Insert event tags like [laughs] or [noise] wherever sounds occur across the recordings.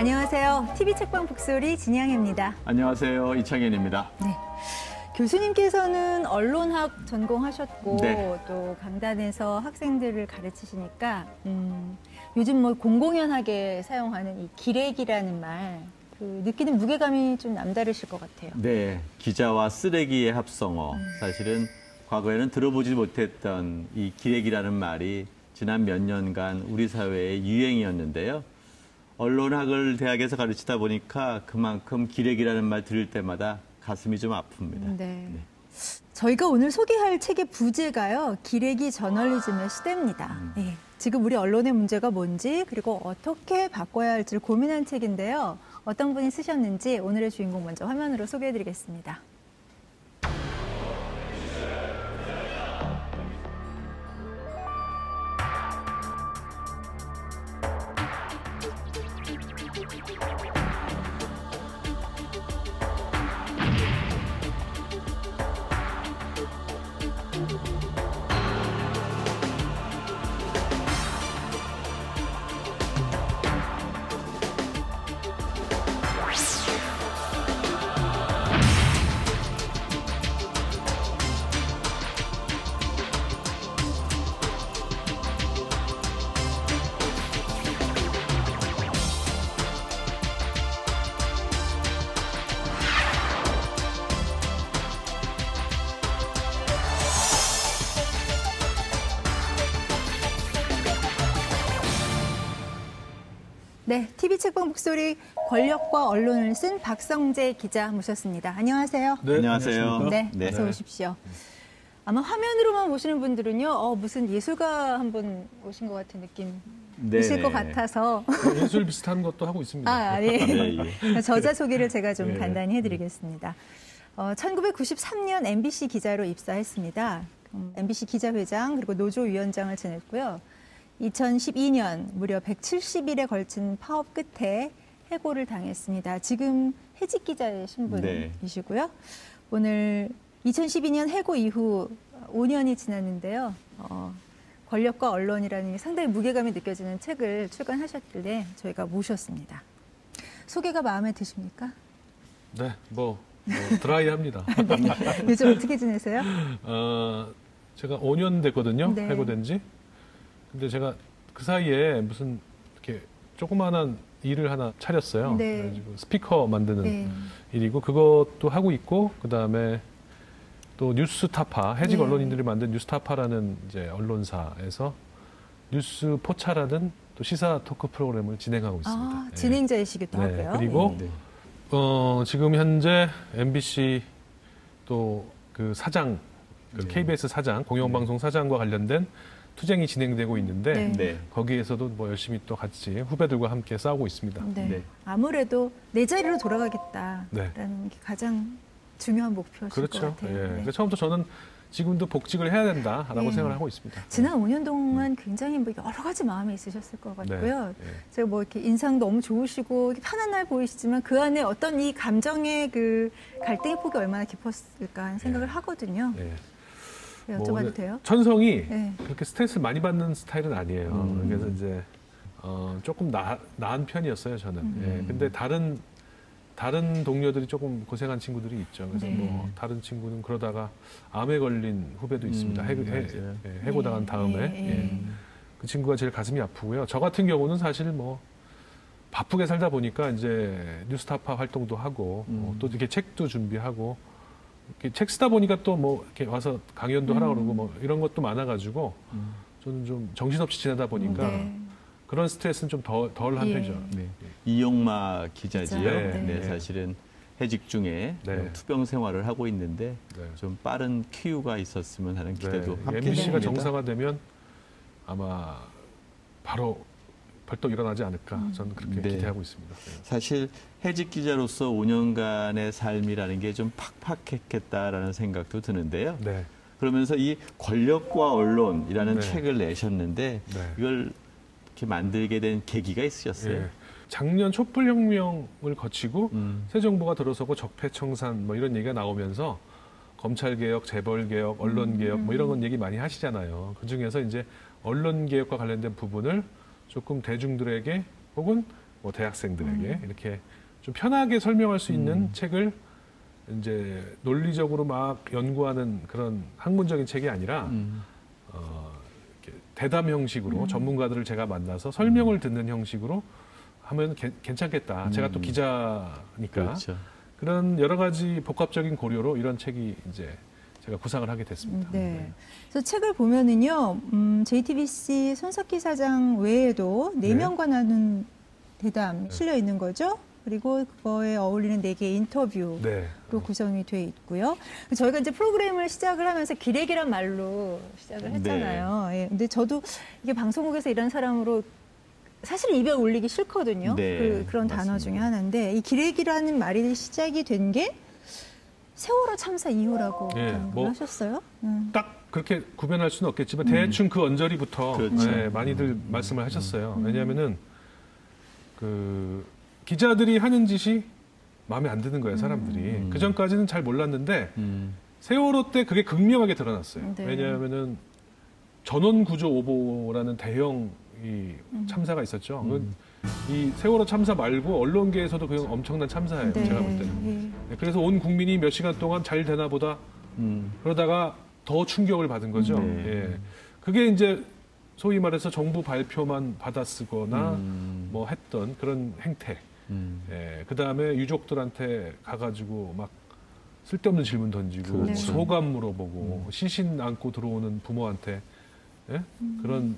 안녕하세요. TV 책방 북소리 진양입니다. 안녕하세요. 이창현입니다. 네. 교수님께서는 언론학 전공하셨고 네. 또 강단에서 학생들을 가르치시니까 음, 요즘 뭐 공공연하게 사용하는 이 기레기라는 말, 그 느끼는 무게감이 좀 남다르실 것 같아요. 네, 기자와 쓰레기의 합성어. 사실은 과거에는 들어보지 못했던 이 기레기라는 말이 지난 몇 년간 우리 사회의 유행이었는데요. 언론학을 대학에서 가르치다 보니까 그만큼 기레기라는 말 들을 때마다 가슴이 좀 아픕니다. 네. 저희가 오늘 소개할 책의 부제가요. 기레기 저널리즘의 시대입니다. 예. 지금 우리 언론의 문제가 뭔지 그리고 어떻게 바꿔야 할지를 고민한 책인데요. 어떤 분이 쓰셨는지 오늘의 주인공 먼저 화면으로 소개해드리겠습니다. TV 책방 목소리 권력과 언론을 쓴 박성재 기자 모셨습니다. 안녕하세요. 네, 안녕하세요. 네, 네. 어서 오십시오. 아마 화면으로만 보시는 분들은요, 어, 무슨 예술가 한 분 오신 것 같은 느낌이실 네. 것 같아서. 예술 비슷한 것도 하고 있습니다. 아, 아니. 네, 예. 저자 소개를 제가 좀 예. 간단히 해드리겠습니다. 어, 1993년 MBC 기자로 입사했습니다. 음, MBC 기자회장 그리고 노조 위원장을 지냈고요. 2012년 무려 170일에 걸친 파업 끝에 해고를 당했습니다. 지금 해직 기자의 신분이시고요. 오늘 2012년 해고 이후 5년이 지났는데요. 어, 권력과 언론이라는 상당히 무게감이 느껴지는 책을 출간하셨길래 저희가 모셨습니다. 소개가 마음에 드십니까? 네, 뭐, 뭐 드라이합니다. [laughs] 요즘 어떻게 지내세요? 어, 제가 5년 됐거든요. 네. 해고된 지. 근데 제가 그 사이에 무슨 이렇게 조그마한 일을 하나 차렸어요. 네. 그래가지고 스피커 만드는 네. 일이고 그것도 하고 있고 그 다음에 또 뉴스타파 해직 네. 언론인들이 만든 뉴스타파라는 이제 언론사에서 뉴스 포차라는 또 시사 토크 프로그램을 진행하고 있습니다. 아, 예. 진행자이시기도 네, 하고요. 그리고 네. 어, 지금 현재 MBC 또 그 사장, 그 네. KBS 사장, 공영방송 사장과 관련된 투쟁이 진행되고 있는데 네. 네. 거기에서도 뭐 열심히 또 같이 후배들과 함께 싸우고 있습니다. 네. 네. 아무래도 내 자리로 돌아가겠다라는 네. 게 가장 중요한 목표실 것 그렇죠. 같아요. 예. 네. 그래서 처음부터 저는 지금도 복직을 해야 된다라고 네. 생각을 하고 있습니다. 지난 5년 동안 굉장히 뭐 여러 가지 마음이 있으셨을 것 네. 같고요. 예. 제가 뭐 이렇게 인상 너무 좋으시고 편안해 보이시지만 그 안에 어떤 이 감정의 그 갈등의 폭이 얼마나 깊었을까 하는 생각을 하거든요. 예. 네, 뭐 여쭤봐도 오늘 돼요? 천성이 네. 그렇게 스트레스 많이 받는 스타일은 아니에요. 음. 그래서 이제 어, 조금 나, 나은 편이었어요 저는. 음. 예, 근데 다른 다른 동료들이 조금 고생한 친구들이 있죠. 그래서 네. 뭐 다른 친구는 그러다가 암에 걸린 후배도 있습니다. 음, 해고, 해. 예, 해고당한 네, 다음에 네, 예. 네. 그 친구가 제일 가슴이 아프고요. 저 같은 경우는 사실 뭐 바쁘게 살다 보니까 이제 뉴스타파 활동도 하고 어, 음. 또 이렇게 책도 준비하고 책 쓰다 보니까 또 뭐 이렇게 와서 강연도 하라 음. 그러고 뭐 이런 것도 많아가지고 음. 저는 좀 정신없이 지내다 보니까 네. 그런 스트레스는 좀 덜, 덜한 예. 편이죠. 네. 이용마 기자지요. 기자. 네. 네. 사실은 해직 중에 네. 투병 생활을 하고 있는데 네. 좀 빠른 퀴유가 있었으면 하는 기대도 네. 함께 MBC가. 정상화되면 아마 바로 벌떡 일어나지 않을까 음. 저는 그렇게 네. 기대하고 있습니다. 네. 사실 해직 기자로서 5년간의 삶이라는 게 좀 팍팍했겠다라는 생각도 드는데요. 네. 그러면서 이 권력과 언론이라는 네. 책을 내셨는데 네. 이걸 이렇게 만들게 된 계기가 있으셨어요. 예. 작년 촛불혁명을 거치고 음. 새 정부가 들어서고 적폐청산 뭐 이런 얘기가 나오면서 검찰 개혁, 재벌 개혁, 언론 개혁 뭐 이런 건 얘기 많이 하시잖아요. 그 중에서 이제 언론 개혁과 관련된 부분을 조금 대중들에게 혹은 뭐 대학생들에게 이렇게 좀 편하게 설명할 수 있는 책을 이제 논리적으로 막 연구하는 그런 학문적인 책이 아니라 음. 어, 대담 형식으로 전문가들을 제가 만나서 설명을 듣는 형식으로 하면 개- 괜찮겠다. 제가 또 음. 기자니까 그렇죠. 그런 여러 가지 복합적인 고려로 이런 책이 이제 제가 구상을 하게 됐습니다. 네. 그래서 책을 보면은요, 음, JTBC 손석희 사장 외에도 네 네. 명과 나눈 대담 실려 있는 거죠. 그리고 그거에 어울리는 네 개의 인터뷰. 네. 로 구성이 돼 있고요. 저희가 이제 프로그램을 시작을 하면서 기레기란 말로 시작을 했잖아요. 네. 예. 근데 저도 이게 방송국에서 일하는 사람으로 사실 입에 올리기 싫거든요. 네, 그, 그런 단어. 중에 하나인데 이 기레기라는 말이 시작이 된게 세월호 참사 이후라고 예, 좀뭐 하셨어요. 음. 딱 그렇게 구별할 수는 없겠지만 대충 그 언저리부터 그렇죠. 네, 많이들 말씀을 하셨어요. 왜냐하면은 그 기자들이 하는 짓이 마음에 안 드는 거예요, 사람들이. 음. 그 전까지는 잘 몰랐는데 음. 세월호 때 그게 극명하게 드러났어요. 네. 왜냐하면은 전원 구조 오보라는 대형 이 음. 참사가 있었죠. 이 세월호 참사 말고 언론계에서도 그냥 엄청난 참사예요. 네. 제가 볼 때는. 예. 네, 그래서 온 국민이 몇 시간 동안 잘 되나 보다 음. 그러다가 더 충격을 받은 거죠. 네. 예. 그게 이제 소위 말해서 정부 발표만 받아쓰거나 음. 뭐 했던 그런 행태. 음. 예. 그 다음에 유족들한테 가가지고 막 쓸데없는 질문 던지고 뭐 그렇죠. 소감 물어보고 시신 안고 들어오는 부모한테 예? 그런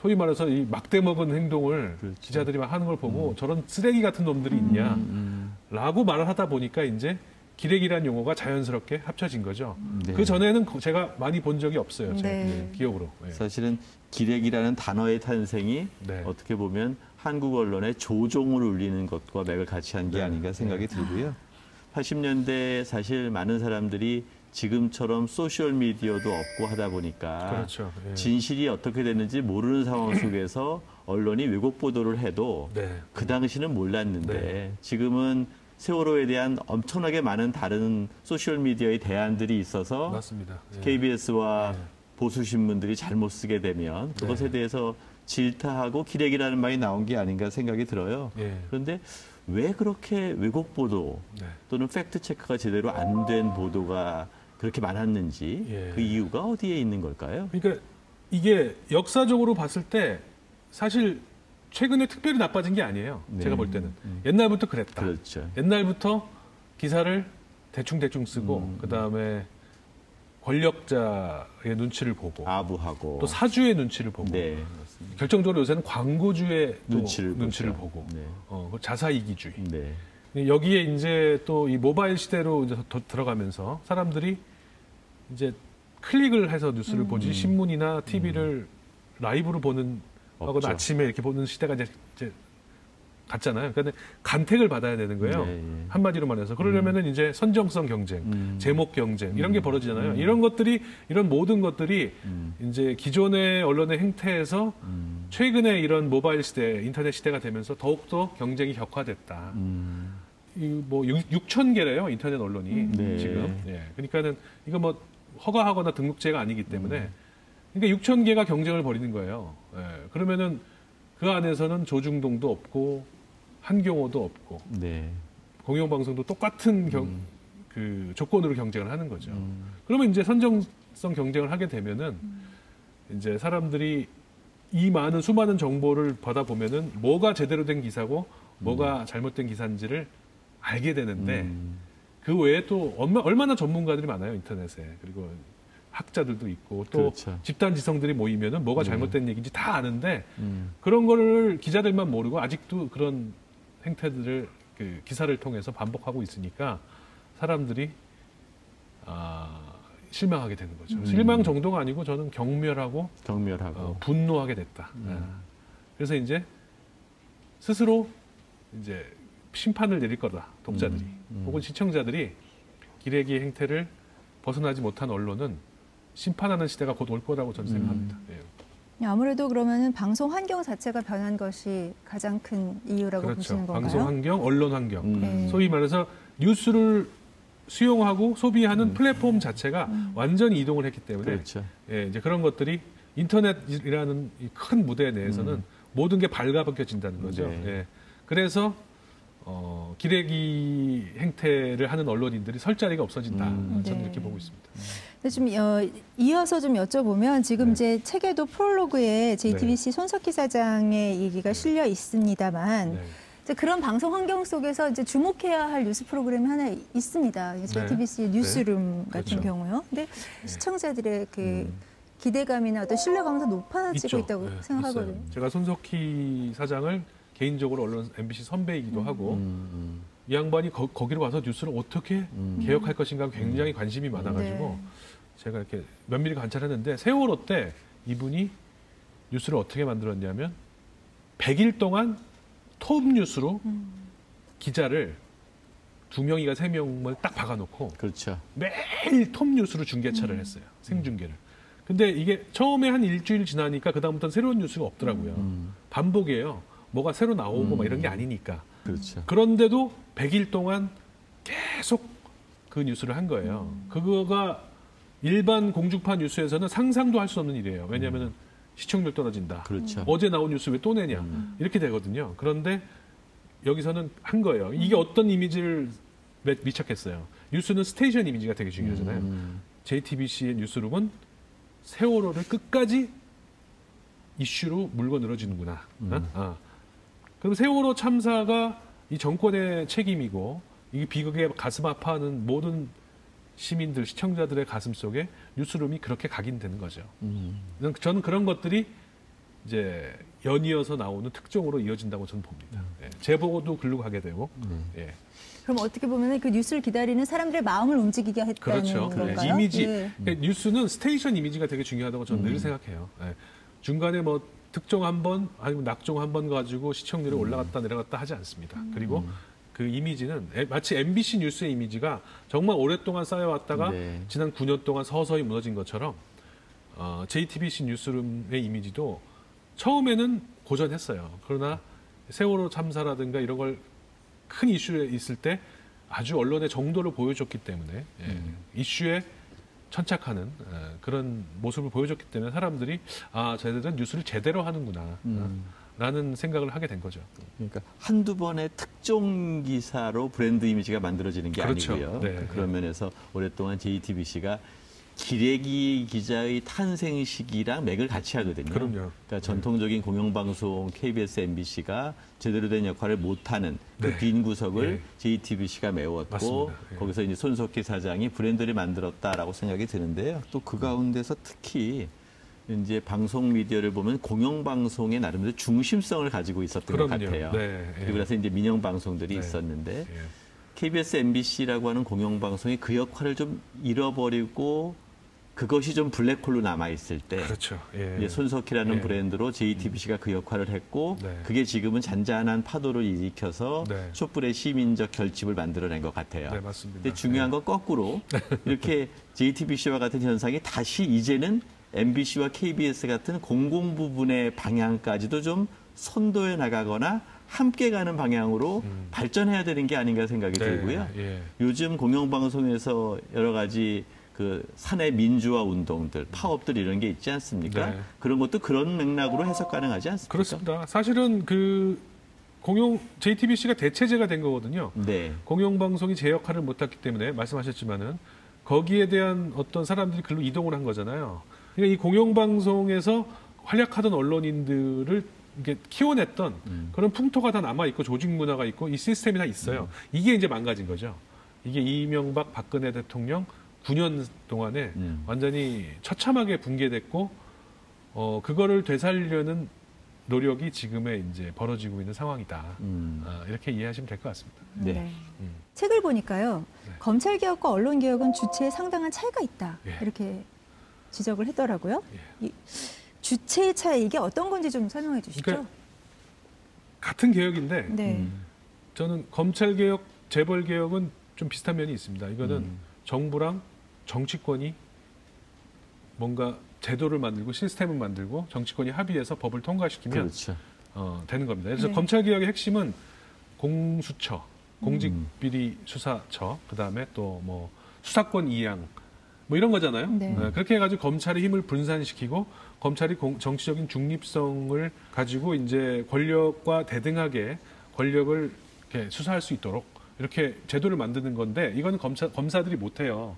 소위 말해서 이 막대 먹은 행동을 그렇죠. 기자들이 막 하는 걸 보고 저런 쓰레기 같은 놈들이 있냐. 음. 라고 말을 하다 보니까 이제 기레기란 용어가 자연스럽게 합쳐진 거죠. 네. 그 전에는 제가 많이 본 적이 없어요. 제 네. 기억으로. 예. 사실은 기레기라는 단어의 탄생이 네. 어떻게 보면 한국 언론의 조종을 울리는 것과 맥을 같이 한게 네. 아닌가 생각이 들고요. 80년대 사실 많은 사람들이 지금처럼 소셜 미디어도 없고 하다 보니까 그렇죠. 예. 진실이 어떻게 됐는지 모르는 상황 속에서 언론이 왜곡 보도를 해도 네. 그 당시는 몰랐는데 네. 지금은 세월호에 대한 엄청나게 많은 다른 소셜 미디어의 대안들이 있어서 맞습니다. 예. KBS와 네. 보수 신문들이 잘못 쓰게 되면 그것에 네. 대해서 질타하고 기레기라는 말이 나온 게 아닌가 생각이 들어요. 예. 그런데 왜 그렇게 왜곡 보도 네. 또는 팩트 체크가 제대로 안 된 보도가 그렇게 많았는지 예. 그 이유가 어디에 있는 걸까요? 그러니까 이게 역사적으로 봤을 때 사실 최근에 특별히 나빠진 게 아니에요. 네. 제가 볼 때는 음. 옛날부터 그랬다. 그렇죠. 옛날부터 기사를 대충 대충 쓰고 음. 그 다음에 권력자의 눈치를 보고 아부하고 또 사주의 눈치를 보고 네. 결정적으로 요새는 광고주의 또 눈치를 눈치를. 보고 네. 어, 그 자사이기주의 네. 여기에 이제 또 이 모바일 시대로 이제 더 들어가면서 사람들이 이제 클릭을 해서 뉴스를 보지 신문이나 TV를 라이브로 보는 하고 음. 아침에 이렇게 보는 시대가 이제, 이제 갔잖아요. 그러니까 간택을 받아야 되는 거예요. 네, 예. 한마디로 말해서 그러려면은 이제 선정성 경쟁, 음. 제목 경쟁 이런 게 벌어지잖아요. 이런 것들이 이런 모든 것들이 음. 이제 기존의 언론의 행태에서 음. 최근에 이런 모바일 시대, 인터넷 시대가 되면서 더욱더 경쟁이 격화됐다. 음. 이뭐 6천 개래요 인터넷 언론이 네. 지금. 예. 그러니까는 이거 뭐 허가하거나 등록제가 아니기 때문에 음. 그러니까 6천 개가 경쟁을 벌이는 거예요. 예. 그러면은 그 안에서는 조중동도 없고 한경호도 없고 네. 공영방송도 똑같은 경, 음. 그 조건으로 경쟁을 하는 거죠. 그러면 이제 선정성 경쟁을 하게 되면은 이제 사람들이 이 많은 수많은 정보를 받아 보면은 뭐가 제대로 된 기사고 뭐가 잘못된 기사인지를 알게 되는데 음. 그 외에 또 얼마, 얼마 나 전문가들이 많아요 인터넷에 그리고 학자들도 있고 또 그렇죠. 집단 지성들이 모이면은 뭐가 잘못된 얘기인지 다 아는데 음. 그런 거를 기자들만 모르고 아직도 그런 행태들을 그 기사를 통해서 반복하고 있으니까 사람들이 아, 실망하게 되는 거죠. 음. 실망 정도가 아니고 저는 경멸하고 경멸하고 어, 분노하게 됐다. 음. 아. 그래서 이제 스스로 이제 심판을 내릴 거다. 독자들이 음. 혹은 시청자들이 기레기 행태를 벗어나지 못한 언론은 심판하는 시대가 곧 올 거라고 저는 음. 생각합니다. 예. 아무래도 그러면은 방송 환경 자체가 변한 것이 가장 큰 이유라고 보시는 그렇죠. 건가요? 방송 환경, 언론 환경. 음. 네. 소위 말해서 뉴스를 수용하고 소비하는 플랫폼 자체가 완전히 이동을 했기 때문에 그렇죠. 예, 이제 그런 것들이 인터넷이라는 이큰 무대 내에서는 모든 게 발가벗겨진다는 거죠. 네. 예. 그래서 어, 기레기 행태를 하는 언론인들이 설 자리가 없어진다. 음. 저는 네. 이렇게 보고 있습니다. 근데 좀 어, 이어서 좀 여쭤보면 지금 네. 이제 책에도 프롤로그에 JTBC 손석희 사장의 얘기가 실려 있습니다만 네. 이제 그런 방송 환경 속에서 이제 주목해야 할 뉴스 프로그램이 하나 있습니다. JTBC 뉴스룸 같은 그렇죠. 경우요. 근데 시청자들의 그 음. 기대감이나 어떤 신뢰감은 더 높아지고 있죠. 있다고 네, 생각하거든요. 있어요. 제가 손석희 사장을 개인적으로 언론 MBC 선배이기도 하고 음, 이 양반이 거, 기로 가서 뉴스를 어떻게 음. 개혁할 것인가 굉장히 관심이 많아가지고 네. 제가 이렇게 면밀히 관찰했는데 세월호 때 이분이 뉴스를 어떻게 만들었냐면 100일 동안 톱 뉴스로 음. 기자를 두 명이가 세 명을 딱 박아놓고 그렇죠. 매일 톱 뉴스로 중계차를 했어요. 생중계를. 근데 이게 처음에 한 일주일 지나니까 그다음부터는 새로운 뉴스가 없더라고요. 음, 반복이에요. 뭐가 새로 나오고 막 음. 이런 게 아니니까. 그렇죠. 그런데도 100일 동안 계속 그 뉴스를 한 거예요. 그거가 일반 공중파 뉴스에서는 상상도 할 수 없는 일이에요. 왜냐하면 시청률 떨어진다. 그렇죠. 어제 나온 뉴스 왜 또 내냐. 음. 이렇게 되거든요. 그런데 여기서는 한 거예요. 이게 어떤 이미지를 매- 미착했어요. 뉴스는 station 이미지가 되게 중요하잖아요. 음, JTBC의 뉴스룸은 세월호를 끝까지 이슈로 물고 늘어지는구나. 어? 음. 아. 그럼 세월호 참사가 이 정권의 책임이고 이 비극에 가슴 아파하는 모든 시민들, 시청자들의 가슴 속에 뉴스룸이 그렇게 각인되는 거죠. 음. 저는 그런 것들이 이제 연이어서 나오는 특종으로 이어진다고 저는 봅니다. 예. 제보도 글로 가게 되고, 네. 예. 그럼 어떻게 보면 그 뉴스를 기다리는 사람들의 마음을 움직이게 했다는 그렇죠. 건가요? 네. 이미지. 예. 그러니까 뉴스는 station 이미지가 되게 중요하다고 저는 늘 생각해요. 예. 중간에 뭐 특종 한 번, 아니면 낙종 한 번 가지고 시청률이 올라갔다 내려갔다 하지 않습니다. 그리고 그 이미지는 에- 마치 MBC 뉴스의 이미지가 정말 오랫동안 쌓여왔다가 네. 지난 9년 동안 서서히 무너진 것처럼 어, JTBC 뉴스룸의 이미지도 처음에는 고전했어요. 그러나 세월호 참사라든가 이런 걸 큰 이슈에 있을 때 아주 언론의 정도를 보여줬기 때문에 예, 이슈에 천착하는 예, 그런 모습을 보여줬기 때문에 사람들이 아 쟤들은 뉴스를 제대로 하는구나 음. 라는 생각을 하게 된 거죠. 그러니까 한두 번의 특종 기사로 브랜드 이미지가 만들어지는 게 그렇죠. 아니고요. 네. 그런 면에서 오랫동안 JTBC가 기레기 기자의 탄생 시기랑 맥을 같이 하거든요. 그럼요. 그러니까 전통적인 공영방송 KBS, MBC가 제대로 된 역할을 못하는 그 네. 빈 구석을 네. JTBC가 메웠고 맞습니다. 예. 거기서 이제 손석희 사장이 브랜드를 만들었다라고 생각이 드는데요. 또 그 가운데서 특히 이제 방송 미디어를 보면 공영 방송의 나름대로 중심성을 가지고 있었던 것 그럼요. 같아요. 네, 예. 그리고 나서 이제 민영 방송들이 네. 있었는데 예. KBS, MBC라고 하는 공영 방송이 그 역할을 좀 잃어버리고 그것이 좀 블랙홀로 남아 있을 때 그렇죠. 예. 손석희라는 예. 브랜드로 JTBC가 그 역할을 했고 네. 그게 지금은 잔잔한 파도를 일으켜서 네. 촛불의 시민적 결집을 만들어낸 것 같아요. 네, 맞습니다. 근데 중요한 건 거꾸로 [laughs] 이렇게 JTBC와 같은 현상이 다시 이제는 MBC와 KBS 같은 공공 부분의 방향까지도 좀 선도해 나가거나 함께 가는 방향으로 발전해야 되는 게 아닌가 생각이 음. 네, 들고요. 예. 요즘 공영방송에서 여러 가지 그 사내 민주화 운동들, 파업들 이런 게 있지 않습니까? 네. 그런 것도 그런 맥락으로 해석 가능하지 않습니까? 그렇습니다. 사실은 그 공영 JTBC가 대체제가 된 거거든요. 네. 공영 방송이 제 역할을 못 했기 때문에 말씀하셨지만은 거기에 대한 어떤 사람들이 글로 이동을 한 거잖아요. 그러니까 이 공영 방송에서 활약하던 언론인들을 이게 키워냈던 음. 그런 풍토가 다 남아 있고 조직 문화가 있고 이 시스템이 다 있어요. 이게 이제 망가진 거죠. 이게 이명박 박근혜 대통령 9년 동안에 음. 완전히 처참하게 붕괴됐고 어 그거를 되살리려는 노력이 지금의 이제 벌어지고 있는 상황이다. 음. 아, 이렇게 이해하시면 될 것 같습니다. 네. 음. 책을 보니까요. 네. 검찰 개혁과 언론 개혁은 주체에 상당한 차이가 있다. 예. 이렇게 지적을 했더라고요. 예. 이 주체의 차이 이게 어떤 건지 좀 설명해 주시죠. 그러니까 같은 개혁인데 네. 음. 저는 검찰 개혁, 재벌 개혁은 좀 비슷한 면이 있습니다. 이거는 음. 정부랑 정치권이 뭔가 제도를 만들고 시스템을 만들고 정치권이 합의해서 법을 통과시키면 그렇죠. 어, 되는 겁니다. 그래서 네. 검찰 개혁의 핵심은 공수처, 음. 공직 비리 수사처, 그 다음에 또 뭐 수사권 이양 뭐 이런 거잖아요. 네. 어, 그렇게 해가지고 검찰의 힘을 분산시키고 검찰이 공- 정치적인 중립성을 가지고 이제 권력과 대등하게 권력을 이렇게 수사할 수 있도록 이렇게 제도를 만드는 건데 이건 검사 검사들이 못 해요.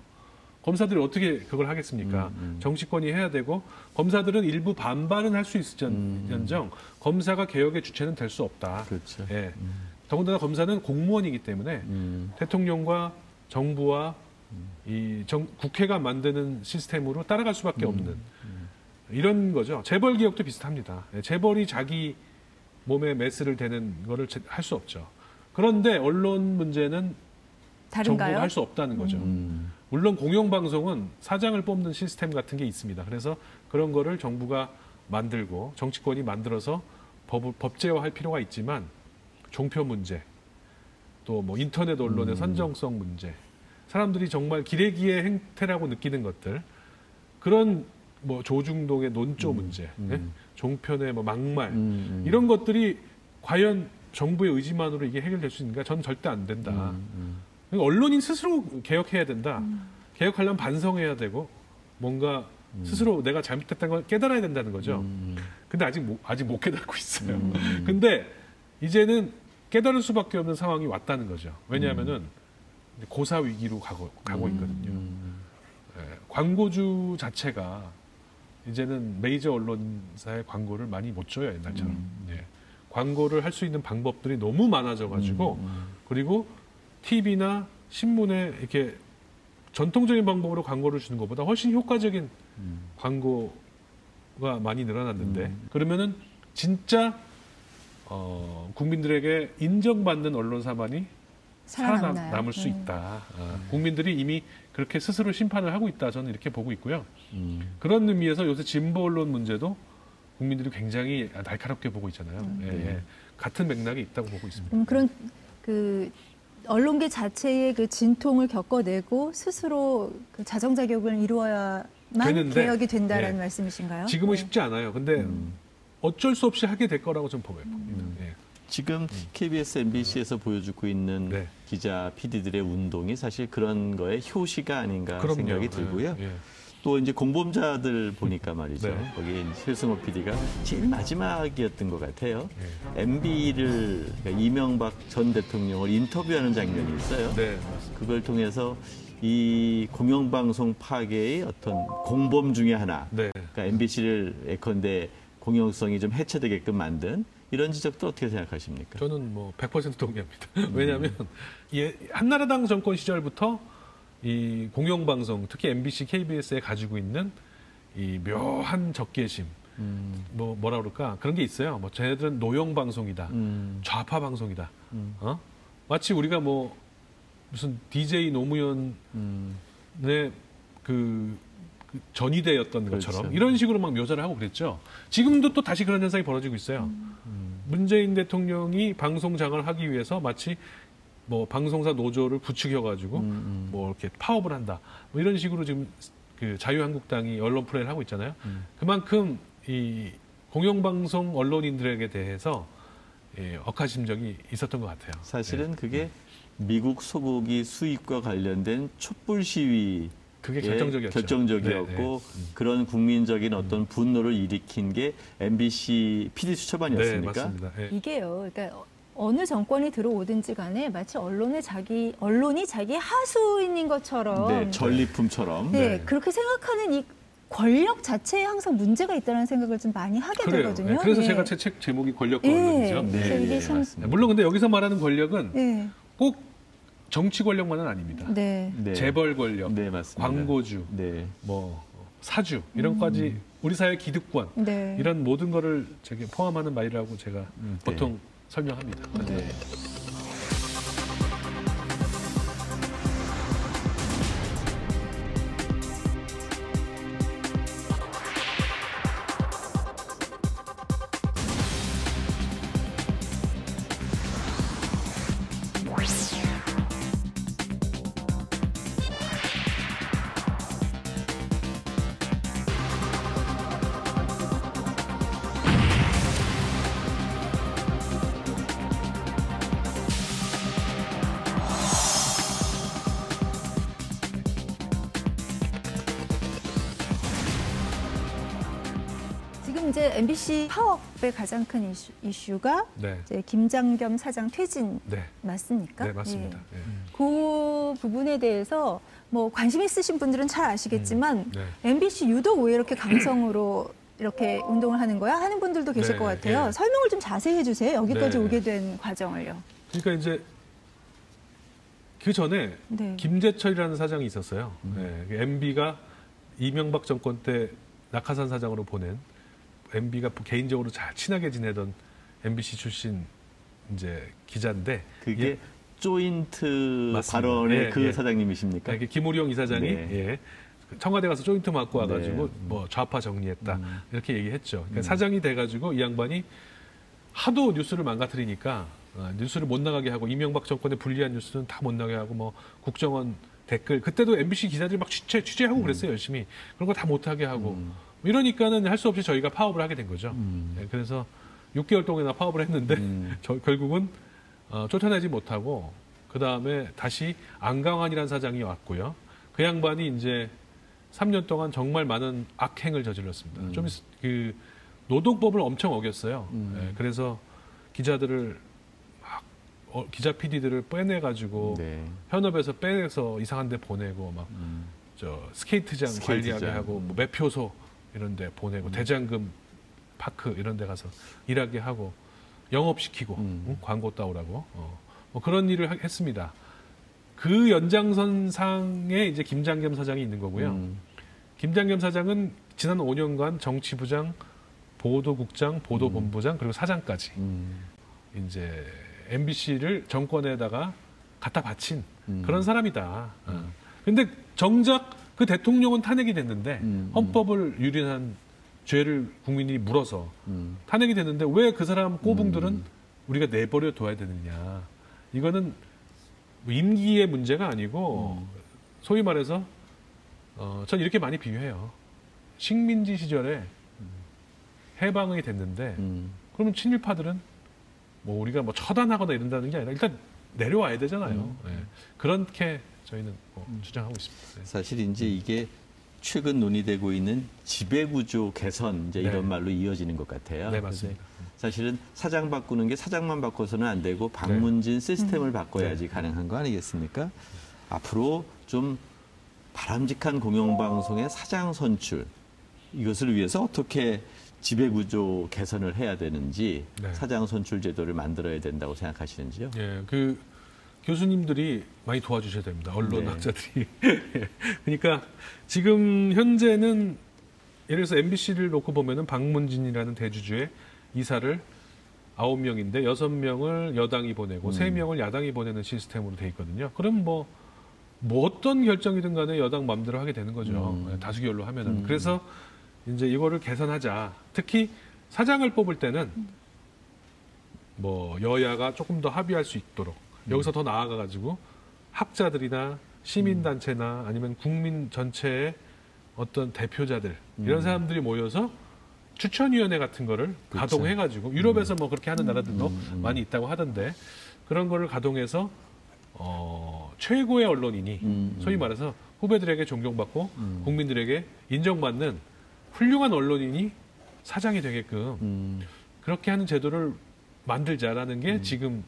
검사들이 어떻게 그걸 하겠습니까? 정치권이 해야 되고 검사들은 일부 반발은 할 수 있을지언정 검사가 개혁의 주체는 될 수 없다. 그렇죠. 예. 더군다나 검사는 공무원이기 때문에 음. 대통령과 정부와 이 정, 국회가 만드는 시스템으로 따라갈 수밖에 없는 이런 거죠. 재벌 기업도 비슷합니다. 예, 재벌이 자기 몸에 메스를 대는 거를 할 수 없죠. 그런데 언론 문제는 정부가 다른가요? 할수 없다는 거죠. 음. 물론 공영방송은 사장을 뽑는 시스템 같은 게 있습니다. 그래서 그런 거를 정부가 만들고 정치권이 만들어서 법, 법제화할 필요가 있지만 종표 문제, 또 뭐 인터넷 언론의 선정성 문제, 사람들이 정말 기레기의 행태라고 느끼는 것들, 그런 뭐 조중동의 논조 문제, 예? 종편의 뭐 막말 음. 이런 것들이 과연 정부의 의지만으로 이게 해결될 수 있는가? 저는 절대 안 된다. 음. 그러니까 언론인 스스로 개혁해야 된다. 개혁하려면 반성해야 되고 뭔가 스스로 내가 잘못했다는 걸 깨달아야 된다는 거죠. 음. 근데 아직 못, 아직 못 깨닫고 있어요. [laughs] 근데 이제는 깨달을 수밖에 없는 상황이 왔다는 거죠. 왜냐하면은 이제 고사 위기로 가고, 가고 있거든요. 음. 예, 광고주 자체가 이제는 메이저 언론사의 광고를 많이 못 줘요 옛날처럼. 예. 광고를 할 수 있는 방법들이 너무 많아져가지고 그리고 TV나 신문에 이렇게 전통적인 방법으로 광고를 주는 것보다 훨씬 효과적인 광고가 많이 늘어났는데 그러면은 진짜 어, 국민들에게 인정받는 언론사만이 살아남나요? 살아남을 수 네. 있다. 아, 국민들이 이미 그렇게 스스로 심판을 하고 있다. 저는 이렇게 보고 있고요. 음. 그런 의미에서 요새 진보 언론 문제도 국민들이 굉장히 날카롭게 보고 있잖아요. 예, 예. 같은 맥락이 있다고 보고 있습니다. 음, 그런 그 언론계 자체의 그 진통을 겪어내고 스스로 그 자정 자격을 이루어야만 되는데, 개혁이 된다라는 예. 말씀이신가요? 지금은 네. 쉽지 않아요. 근데 어쩔 수 없이 하게 될 거라고 좀 보여요. 음. 예. 지금 KBS, MBC에서 보여주고 있는 네. 기자, PD들의 운동이 사실 그런 거에 효시가 아닌가 그럼요. 생각이 들고요. 예, 예. 또 이제 공범자들 보니까 말이죠. 네. 거기 실승호 PD가 제일 마지막이었던 것 같아요. 예. MB를 그러니까 이명박 전 대통령을 인터뷰하는 장면이 있어요. 네, 맞습니다. 그걸 통해서 이 공영방송 파괴의 어떤 공범 중에 하나, 네. 그러니까 MBC를 예컨대 공영성이 좀 해체되게끔 만든 이런 지적도 어떻게 생각하십니까? 저는 뭐 100% 동의합니다. [laughs] 왜냐하면 예, 한나라당 정권 시절부터 이 공영방송, 특히 MBC, KBS에 가지고 있는 이 묘한 적개심, 음, 뭐 뭐라 그럴까 그런 게 있어요. 뭐 쟤네들은 노영 방송이다, 음, 좌파 방송이다. 음. 어? 마치 우리가 뭐 무슨 DJ 노무현의 음, 그, 그 전위대였던 그렇죠. 것처럼 이런 식으로 막 묘사를 하고 그랬죠. 지금도 또 다시 그런 현상이 벌어지고 있어요. 문재인 대통령이 방송 장을 하기 위해서 마치 뭐 방송사 노조를 부추겨가지고 음, 음. 뭐 이렇게 파업을 한다. 뭐 이런 식으로 지금 그 자유한국당이 언론 플레이를 하고 있잖아요. 음. 그만큼 이 공영방송 언론인들에게 대해서 예, 억하심정이 있었던 것 같아요. 사실은 네. 그게 미국 소고기 수입과 관련된 촛불 시위 그게 결정적이었죠. 결정적이었고 네, 네. 그런 국민적인 어떤 분노를 일으킨 게 MBC PD 네, 수첩아니었습니까? 맞습니다. 예. 이게요. 그러니까 어느 정권이 들어오든지 간에 마치 언론의 자기 언론이 자기 하수인인 것처럼 네, 전리품처럼. 네, 네. 그렇게 생각하는 이 권력 자체에 항상 문제가 있다는 생각을 좀 많이 하게 그래요. 되거든요. 네, 그래서 예. 제가 제 책 제목이 권력과 예. 언론이죠. 네, 이게 예, 참- 맞습니다. 네, 물론 근데 여기서 말하는 권력은 예. 꼭 정치 권력만은 아닙니다. 네. 네. 재벌 권력, 네, 맞습니다. 광고주, 네. 뭐 사주 이런 까지 우리 사회 기득권 네. 이런 모든 거를 저기 포함하는 말이라고 제가 음, 네. 보통 설명합니다. 네. 이제 MBC 파업의 가장 큰 이슈, 가 네. 이제 김장겸 사장 퇴진 네. 맞습니까? 네, 맞습니다. 예. 예. 그 부분에 대해서 뭐 관심 있으신 분들은 잘 아시겠지만 네. MBC 유독 왜 이렇게 강성으로 이렇게 운동을 하는 거야 하는 분들도 계실 네, 것 같아요. 예. 설명을 좀 자세히 해주세요. 여기까지 네. 오게 된 과정을요. 그러니까 이제 그 전에 네. 김재철이라는 사장이 있었어요. 네, MB가 이명박 정권 때 낙하산 사장으로 보낸 MB가 개인적으로 잘 친하게 지내던 MBC 출신 이제 기자인데 그게 예, 조인트 맞습니다. 발언의 예, 그 예. 사장님이십니까? 이렇게 김우령 이사장이 네. 예, 청와대 가서 조인트 맞고 와가지고 네. 뭐 좌파 정리했다 음. 이렇게 얘기했죠. 그러니까 사장이 돼가지고 이 양반이 하도 뉴스를 망가뜨리니까 어, 뉴스를 못 나가게 하고 이명박 정권의 불리한 뉴스는 다 못 나게 하고 뭐 국정원 댓글 그때도 MBC 기자들이 막 취재 취재하고 그랬어요 열심히 그런 거 다 못하게 하고 음. 이러니까는 할 수 없이 저희가 파업을 하게 된 거죠. 음. 네, 그래서 6개월 동안이나 파업을 했는데 음. [laughs] 저, 결국은 어, 쫓아내지 못하고 그 다음에 다시 안강환이라는 사장이 왔고요. 그 양반이 이제 3년 동안 정말 많은 악행을 저질렀습니다. 음. 좀그 노동법을 엄청 어겼어요. 음. 예, 그래서 기자들을 막 어, 기자 PD들을 빼내 가지고 네. 현업에서 빼내서 이상한 데 보내고 막 음. 저 스케이트장, 스케이트장. 관리하게 하고 뭐 매표소 이런 데 보내고 대장금 파크 이런 데 가서 일하게 하고 영업시키고 음. 응? 광고 따오라고 어. 뭐 그런 일을 하- 했습니다. 그 연장선상에 이제 김장겸 사장이 있는 거고요. 음. 김장겸 사장은 지난 5년간 정치부장, 보도국장, 보도본부장 그리고 사장까지 음. 이제 MBC를 정권에다가 갖다 바친 음. 그런 사람이다. 어. 근데 정작 그 대통령은 탄핵이 됐는데 음, 음. 헌법을 유린한 죄를 국민이 물어서 음. 탄핵이 됐는데 왜 그 사람 꼬붕들은 음. 우리가 내버려 둬야 되느냐. 이거는 뭐 임기의 문제가 아니고 음. 소위 말해서 어, 전 이렇게 많이 비유해요. 식민지 시절에 해방이 됐는데 음. 그러면 친일파들은 뭐 우리가 뭐 처단하거나 이런다는 게 아니라 일단 내려와야 되잖아요. 음. 예. 그렇게 저희는 뭐 주장하고 있습니다. 네. 사실 이제 이게 최근 논의되고 있는 지배구조 개선 이제 네. 이런 말로 이어지는 것 같아요. 네, 맞습니다. 사실은 사장 바꾸는 게 사장만 바꿔서는 안 되고 방문진 시스템을 바꿔야지 가능한 거 아니겠습니까? 앞으로 좀 바람직한 공영방송의 사장 선출 이것을 위해서 어떻게 지배 구조 개선을 해야 되는지 네. 사장 선출 제도를 만들어야 된다고 생각하시는지요? 예, 그 교수님들이 많이 도와주셔야 됩니다. 언론 네. 학자들이. [laughs] 그러니까 지금 현재는 예를 들어서 MBC를 놓고 보면은 박문진이라는 대주주의 이사를 아홉 명인데 여섯 명을 여당이 보내고 음. 세 명을 야당이 보내는 시스템으로 돼 있거든요. 그럼 뭐, 뭐 어떤 결정이든 간에 여당 마음대로 하게 되는 거죠. 음. 예, 다수결로 하면은. 음. 그래서 이제 이거를 개선하자. 특히 사장을 뽑을 때는 뭐 여야가 조금 더 합의할 수 있도록 여기서 더 나아가 가지고 학자들이나 시민단체나 아니면 국민 전체의 어떤 대표자들 이런 음. 사람들이 모여서 추천위원회 같은 거를 그렇죠. 가동해 가지고 유럽에서 뭐 그렇게 하는 나라들도 음, 음. 많이 있다고 하던데 그런 거를 가동해서 어, 최고의 언론인이 음, 음. 소위 말해서 후배들에게 존경받고 음. 국민들에게 인정받는 훌륭한 언론인이 사장이 되게끔 음. 그렇게 하는 제도를 만들자라는 게 음. 지금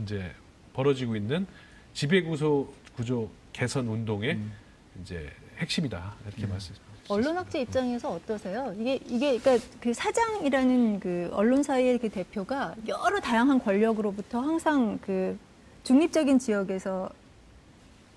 이제 벌어지고 있는 지배구조 구조 개선 운동의 음. 이제 핵심이다 이렇게 말씀드립니다. 언론학자 입장에서 어떠세요? 이게 이게 그러니까 그 사장이라는 그 언론사의 그 대표가 여러 다양한 권력으로부터 항상 그 중립적인 지역에서 하-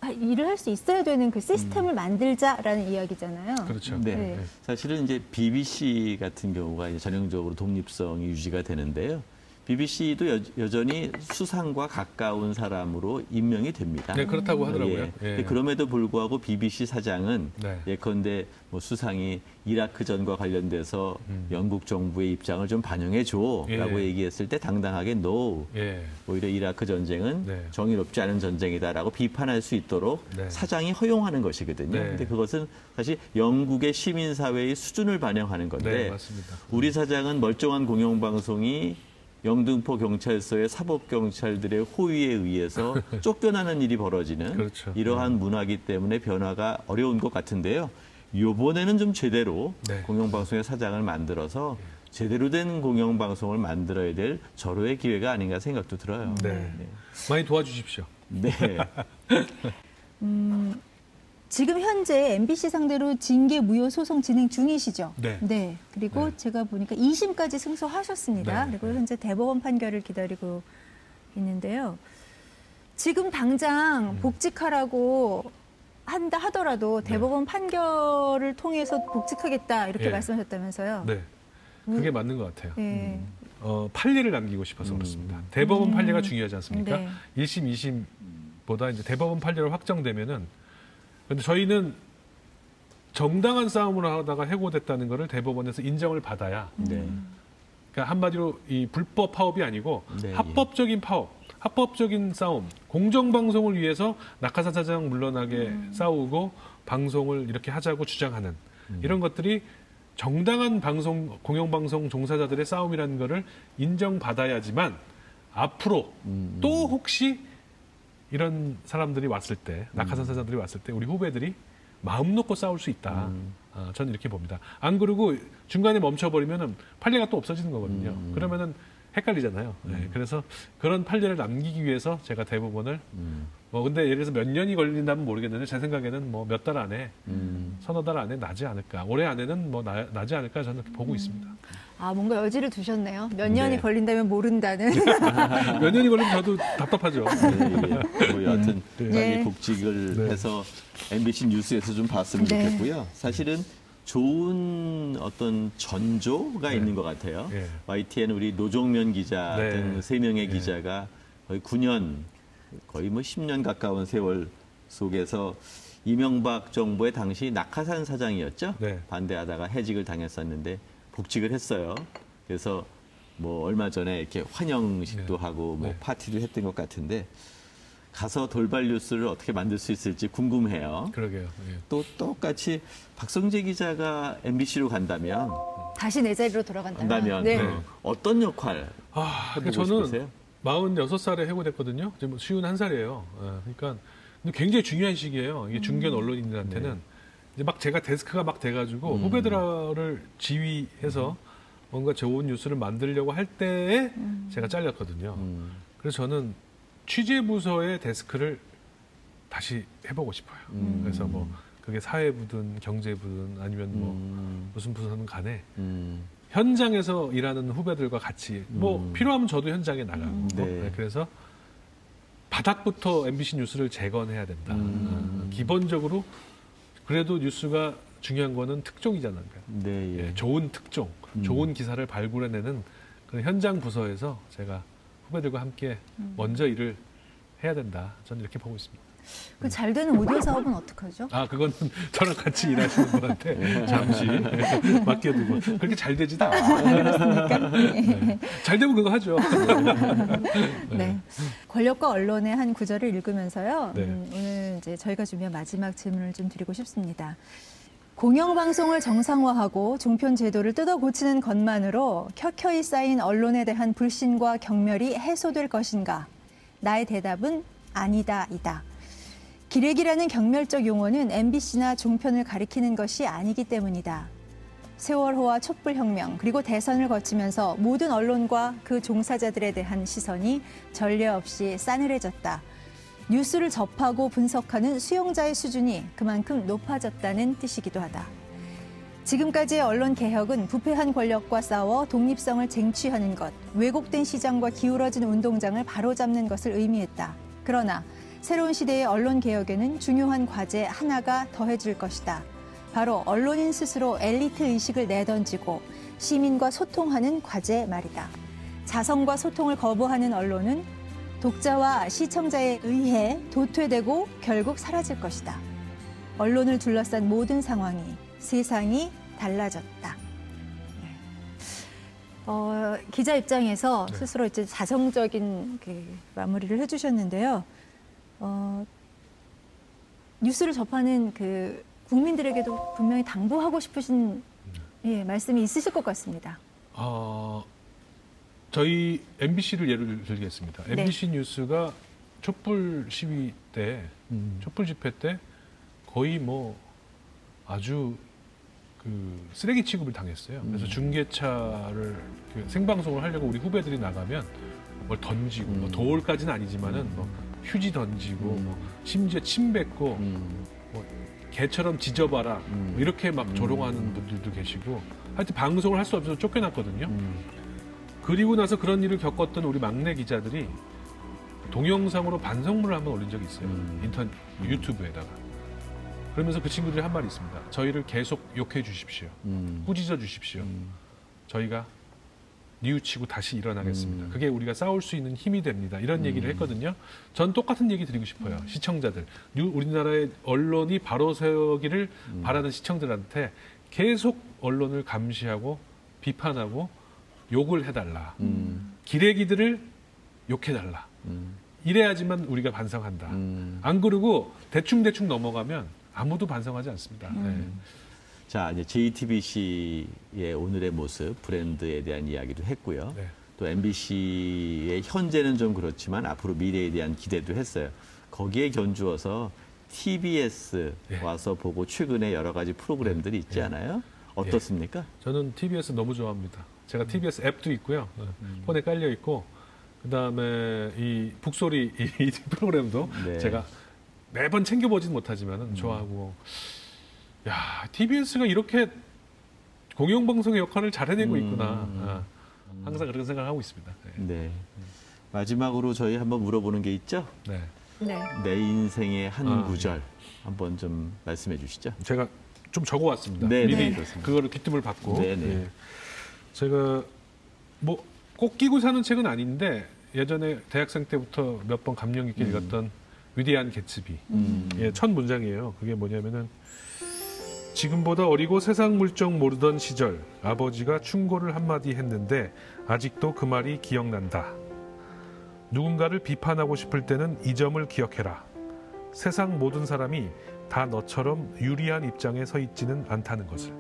일을 할 수 있어야 되는 그 시스템을 만들자라는 이야기잖아요. 그렇죠. 네. 네. 사실은 이제 BBC 같은 경우가 이제 전형적으로 독립성이 유지가 되는데요. BBC도 여, 전히 수상과 가까운 사람으로 임명이 됩니다. 네, 그렇다고 하더라고요. 예. 예. 그럼에도 불구하고 BBC 사장은 네. 예컨대 뭐 수상이 이라크 전과 관련돼서 음. 영국 정부의 입장을 좀 반영해 줘라고 예. 얘기했을 때 당당하게 no. 예. 오히려 이라크 전쟁은 네. 정의롭지 않은 전쟁이다라고 비판할 수 있도록 네. 사장이 허용하는 것이거든요. 네. 근데 그것은 사실 영국의 시민 사회의 수준을 반영하는 건데 네. 우리 사장은 멀쩡한 공영 방송이 영등포 경찰서의 사법 경찰들의 호의에 의해서 [laughs] 쫓겨나는 일이 벌어지는 그렇죠. 이러한 문화기 때문에 변화가 어려운 것 같은데요. 이번에는 좀 제대로 네. 공영방송의 사장을 만들어서 제대로 된 공영방송을 만들어야 될 절호의 기회가 아닌가 생각도 들어요. 네. 많이 도와주십시오. 네. [laughs] 지금 현재 MBC 상대로 징계 무효 소송 진행 중이시죠? 네. 그리고 네. 제가 보니까 2심까지 승소하셨습니다. 네. 그리고 현재 대법원 판결을 기다리고 있는데요. 지금 당장 음. 복직하라고 한다 하더라도 대법원 판결을 통해서 복직하겠다 이렇게 예. 말씀하셨다면서요. 네. 그게 맞는 것 같아요. 예. 어, 판례를 남기고 싶어서 음. 그렇습니다. 대법원 음. 판례가 중요하지 않습니까? 네. 1심, 2심보다 이제 대법원 판례로 확정되면은 근데 저희는 정당한 싸움을 하다가 해고됐다는 것을 대법원에서 인정을 받아야 네. 그러니까 한마디로 이 불법 파업이 아니고 네, 합법적인 파업, 합법적인 싸움, 공정 방송을 위해서 낙하산 사장 물러나게 싸우고 방송을 이렇게 하자고 주장하는 이런 것들이 정당한 방송 공영 방송 종사자들의 싸움이라는 것을 인정받아야지만 앞으로 음. 또 혹시 이런 사람들이 왔을 때 낙하산 사장들이 왔을 때 우리 후배들이 마음 놓고 싸울 수 있다. 어, 저는 이렇게 봅니다. 안 그러고 중간에 멈춰버리면은 판례가 또 없어지는 거거든요. 그러면은 헷갈리잖아요. 네, 그래서 그런 판례를 남기기 위해서 제가 대법원을 음. 뭐 근데 예를 들어서 몇 년이 걸린다면 모르겠는데 제 생각에는 뭐 몇 달 안에 음. 서너 달 안에 나지 않을까. 올해 안에는 뭐 나, 나지 않을까 저는 보고 있습니다. 아 뭔가 여지를 두셨네요. 몇 년이 네. 걸린다면 모른다는. [laughs] 몇 년이 걸리면 저도 답답하죠. 네, 예. 뭐 여하튼 네. 빨리 네. 복직을 네. 해서 MBC 뉴스에서 좀 봤으면 네. 좋겠고요. 사실은 좋은 어떤 전조가 있는 것 같아요. 예. YTN 우리 노종면 기자 네. 등세 명의 예. 기자가 거의 9년, 거의 뭐 10년 가까운 세월 속에서 이명박 정부의 당시 낙하산 사장이었죠. 네. 반대하다가 해직을 당했었는데 복직을 했어요. 그래서 뭐 얼마 전에 이렇게 환영식도 네. 하고 뭐 네. 파티도 했던 것 같은데 가서 돌발 뉴스를 어떻게 만들 수 있을지 궁금해요. 그러게요. 예. 또 똑같이 박성재 기자가 MBC로 간다면 다시 내 자리로 돌아간다면. 간다면 네. 네. 어떤 역할 아, 해보고 저는 싶으세요? 46살에 해고됐거든요. 지금 쉬운 한 살이에요. 어, 그러니까 굉장히 중요한 시기예요. 이게 중견 언론인들한테는 네. 이제 막 제가 데스크가 막 돼가지고 음. 후배들을 지휘해서 뭔가 좋은 뉴스를 만들려고 할 때에 제가 잘렸거든요. 음, 그래서 저는 취재 부서의 데스크를 다시 해보고 싶어요. 음. 그래서 뭐 그게 사회부든 경제부든 아니면 뭐 음, 무슨 부서든 간에 음, 현장에서 일하는 후배들과 같이 뭐 음. 필요하면 저도 현장에 나가고 네. 네, 그래서 바닥부터 MBC 뉴스를 재건해야 된다. 음. 어, 기본적으로 그래도 뉴스가 중요한 거는 특종이잖아요. 네, 예. 예, 좋은 특종, 음. 좋은 기사를 발굴해내는 그런 현장 부서에서 제가 후배들과 함께 음. 먼저 일을 해야 된다. 저는 이렇게 보고 있습니다. 그 잘 되는 오디오 사업은 어떡하죠? 아, 그거는 [laughs] 저랑 같이 일하시는 분한테 [laughs] 잠시 [laughs] 맡겨두고 그렇게 잘 되지도 않아요. 네. 잘 되면 그거 하죠. 네. 권력과 언론의 한 구절을 읽으면서요. 네. 음, 오늘 이제 저희가 준비한 마지막 질문을 좀 드리고 싶습니다. 공영방송을 정상화하고 종편 제도를 뜯어 고치는 것만으로 켜켜이 쌓인 언론에 대한 불신과 경멸이 해소될 것인가? 나의 대답은 아니다, 이다. 기레기라는 경멸적 용어는 MBC나 종편을 가리키는 것이 아니기 때문이다. 세월호와 촛불혁명 그리고 대선을 거치면서 모든 언론과 그 종사자들에 대한 시선이 전례 없이 싸늘해졌다. 뉴스를 접하고 분석하는 수용자의 수준이 그만큼 높아졌다는 뜻이기도 하다. 지금까지의 언론 개혁은 부패한 권력과 싸워 독립성을 쟁취하는 것, 왜곡된 시장과 기울어진 운동장을 바로잡는 것을 의미했다. 그러나 새로운 시대의 언론 개혁에는 중요한 과제 하나가 더해질 것이다. 바로 언론인 스스로 엘리트 의식을 내던지고 시민과 소통하는 과제 말이다. 자성과 소통을 거부하는 언론은 독자와 시청자에 의해 도태되고 결국 사라질 것이다. 언론을 둘러싼 모든 상황이 세상이 달라졌다. 네. 어, 기자 입장에서 네. 스스로 이제 자성적인 그 마무리를 해주셨는데요. 어, 뉴스를 접하는 그 국민들에게도 분명히 당부하고 싶으신 예, 말씀이 있으실 것 같습니다. 어, 저희 MBC를 예를 들겠습니다. 네. MBC 뉴스가 촛불 시위 때, 음. 촛불 집회 때 거의 뭐 아주 그그 쓰레기 취급을 당했어요. 그래서 중계차를 그 생방송을 하려고 우리 후배들이 나가면 뭘 던지고 뭐 음. 도올까지는 아니지만은 뭐 휴지 던지고 음. 뭐 심지어 침 뱉고 음. 개처럼 지져봐라 음. 뭐 이렇게 막 음. 조롱하는 분들도 계시고 하여튼 방송을 할 수 없어서 쫓겨났거든요. 음. 그리고 나서 그런 일을 겪었던 우리 막내 기자들이 동영상으로 반성문을 한번 올린 적이 있어요. 음. 인턴 유튜브에다가. 그러면서 그 친구들이 한 말이 있습니다. 저희를 계속 욕해 주십시오. 음. 꾸짖어 주십시오. 음. 저희가 뉘우치고 다시 일어나겠습니다. 음. 그게 우리가 싸울 수 있는 힘이 됩니다. 이런 음. 얘기를 했거든요. 전 똑같은 얘기 드리고 싶어요. 시청자들. 뉴- 우리나라의 언론이 바로 세우기를 음. 바라는 시청자들한테 계속 언론을 감시하고 비판하고 욕을 해달라. 음. 기레기들을 욕해달라. 음. 이래야지만 우리가 반성한다. 음. 안 그러고 대충대충 넘어가면 아무도 반성하지 않습니다. 음. 자, 이제 JTBC의 오늘의 모습, 브랜드에 대한 이야기도 했고요. 네. 네. 또 MBC의 현재는 좀 그렇지만 앞으로 미래에 대한 기대도 했어요. 거기에 견주어서 TBS 예. 와서 보고 최근에 여러 가지 프로그램들이 있지 예. 않아요? 어떻습니까? 저는 TBS 너무 좋아합니다. 제가 TBS 앱도 있고요. 네. 음. 폰에 깔려 있고 그다음에 이 북소리 [laughs] 이 프로그램도 네. 제가 매번 챙겨보진 못하지만 좋아하고 야 TBS가 이렇게 공영방송의 역할을 잘 해내고 음. 있구나. 아, 항상 그런 생각을 하고 있습니다. 네. 네. 마지막으로 저희 한번 물어보는 게 있죠? 네. 네. 내 인생의 한 아, 구절 한번 좀 말씀해 주시죠. 제가 좀 적어왔습니다. 네, 미리 네, 그렇습니다. 그거를 귀뜸을 받고. 네, 네. 예. 제가 뭐 꼭 끼고 사는 책은 아닌데 예전에 대학생 때부터 몇 번 감명 있게 음. 읽었던 위대한 개츠비. 음. 예, 첫 문장이에요. 그게 뭐냐면은 지금보다 어리고 세상 물정 모르던 시절 아버지가 충고를 한마디 했는데 아직도 그 말이 기억난다. 누군가를 비판하고 싶을 때는 이 점을 기억해라. 세상 모든 사람이 다 너처럼 유리한 입장에 서 있지는 않다는 것을.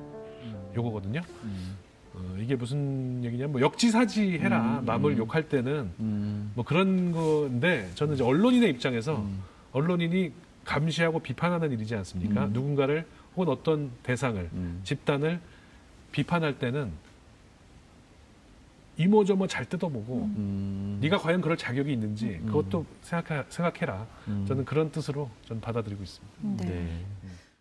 요거거든요. 음. 어, 이게 무슨 얘기냐면 뭐 역지사지 해라. 음, 남을 음. 욕할 때는 음. 뭐 그런 건데 저는 이제 언론인의 입장에서 음. 언론인이 감시하고 비판하는 일이지 않습니까? 음. 누군가를 혹은 어떤 대상을 음. 집단을 비판할 때는 이모저모 잘 뜯어보고 음. 네가 과연 그럴 자격이 있는지 음. 그것도 생각해, 생각해라. 음. 저는 그런 뜻으로 저는 받아들이고 있습니다. 네. 네.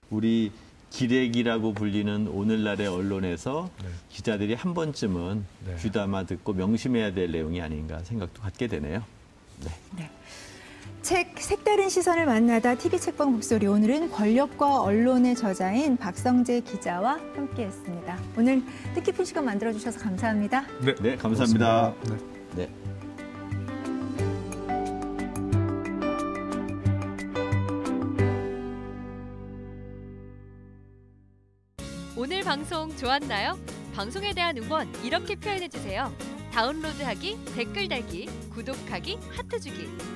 우리 기레기라고 불리는 오늘날의 언론에서 네. 기자들이 한 번쯤은 네. 귀담아 듣고 명심해야 될 내용이 아닌가 생각도 갖게 되네요. 네. 책 색다른 시선을 만나다 TV 책방 목소리 오늘은 권력과 언론의 저자인 박성재 기자와 함께했습니다. 오늘 뜻깊은 시간 만들어 주셔서 감사합니다. 네, 감사합니다. 고맙습니다. 네. 네. 오늘 방송 좋았나요? 방송에 대한 응원 이렇게 표현해 주세요. 다운로드하기, 댓글 달기, 구독하기, 하트 주기.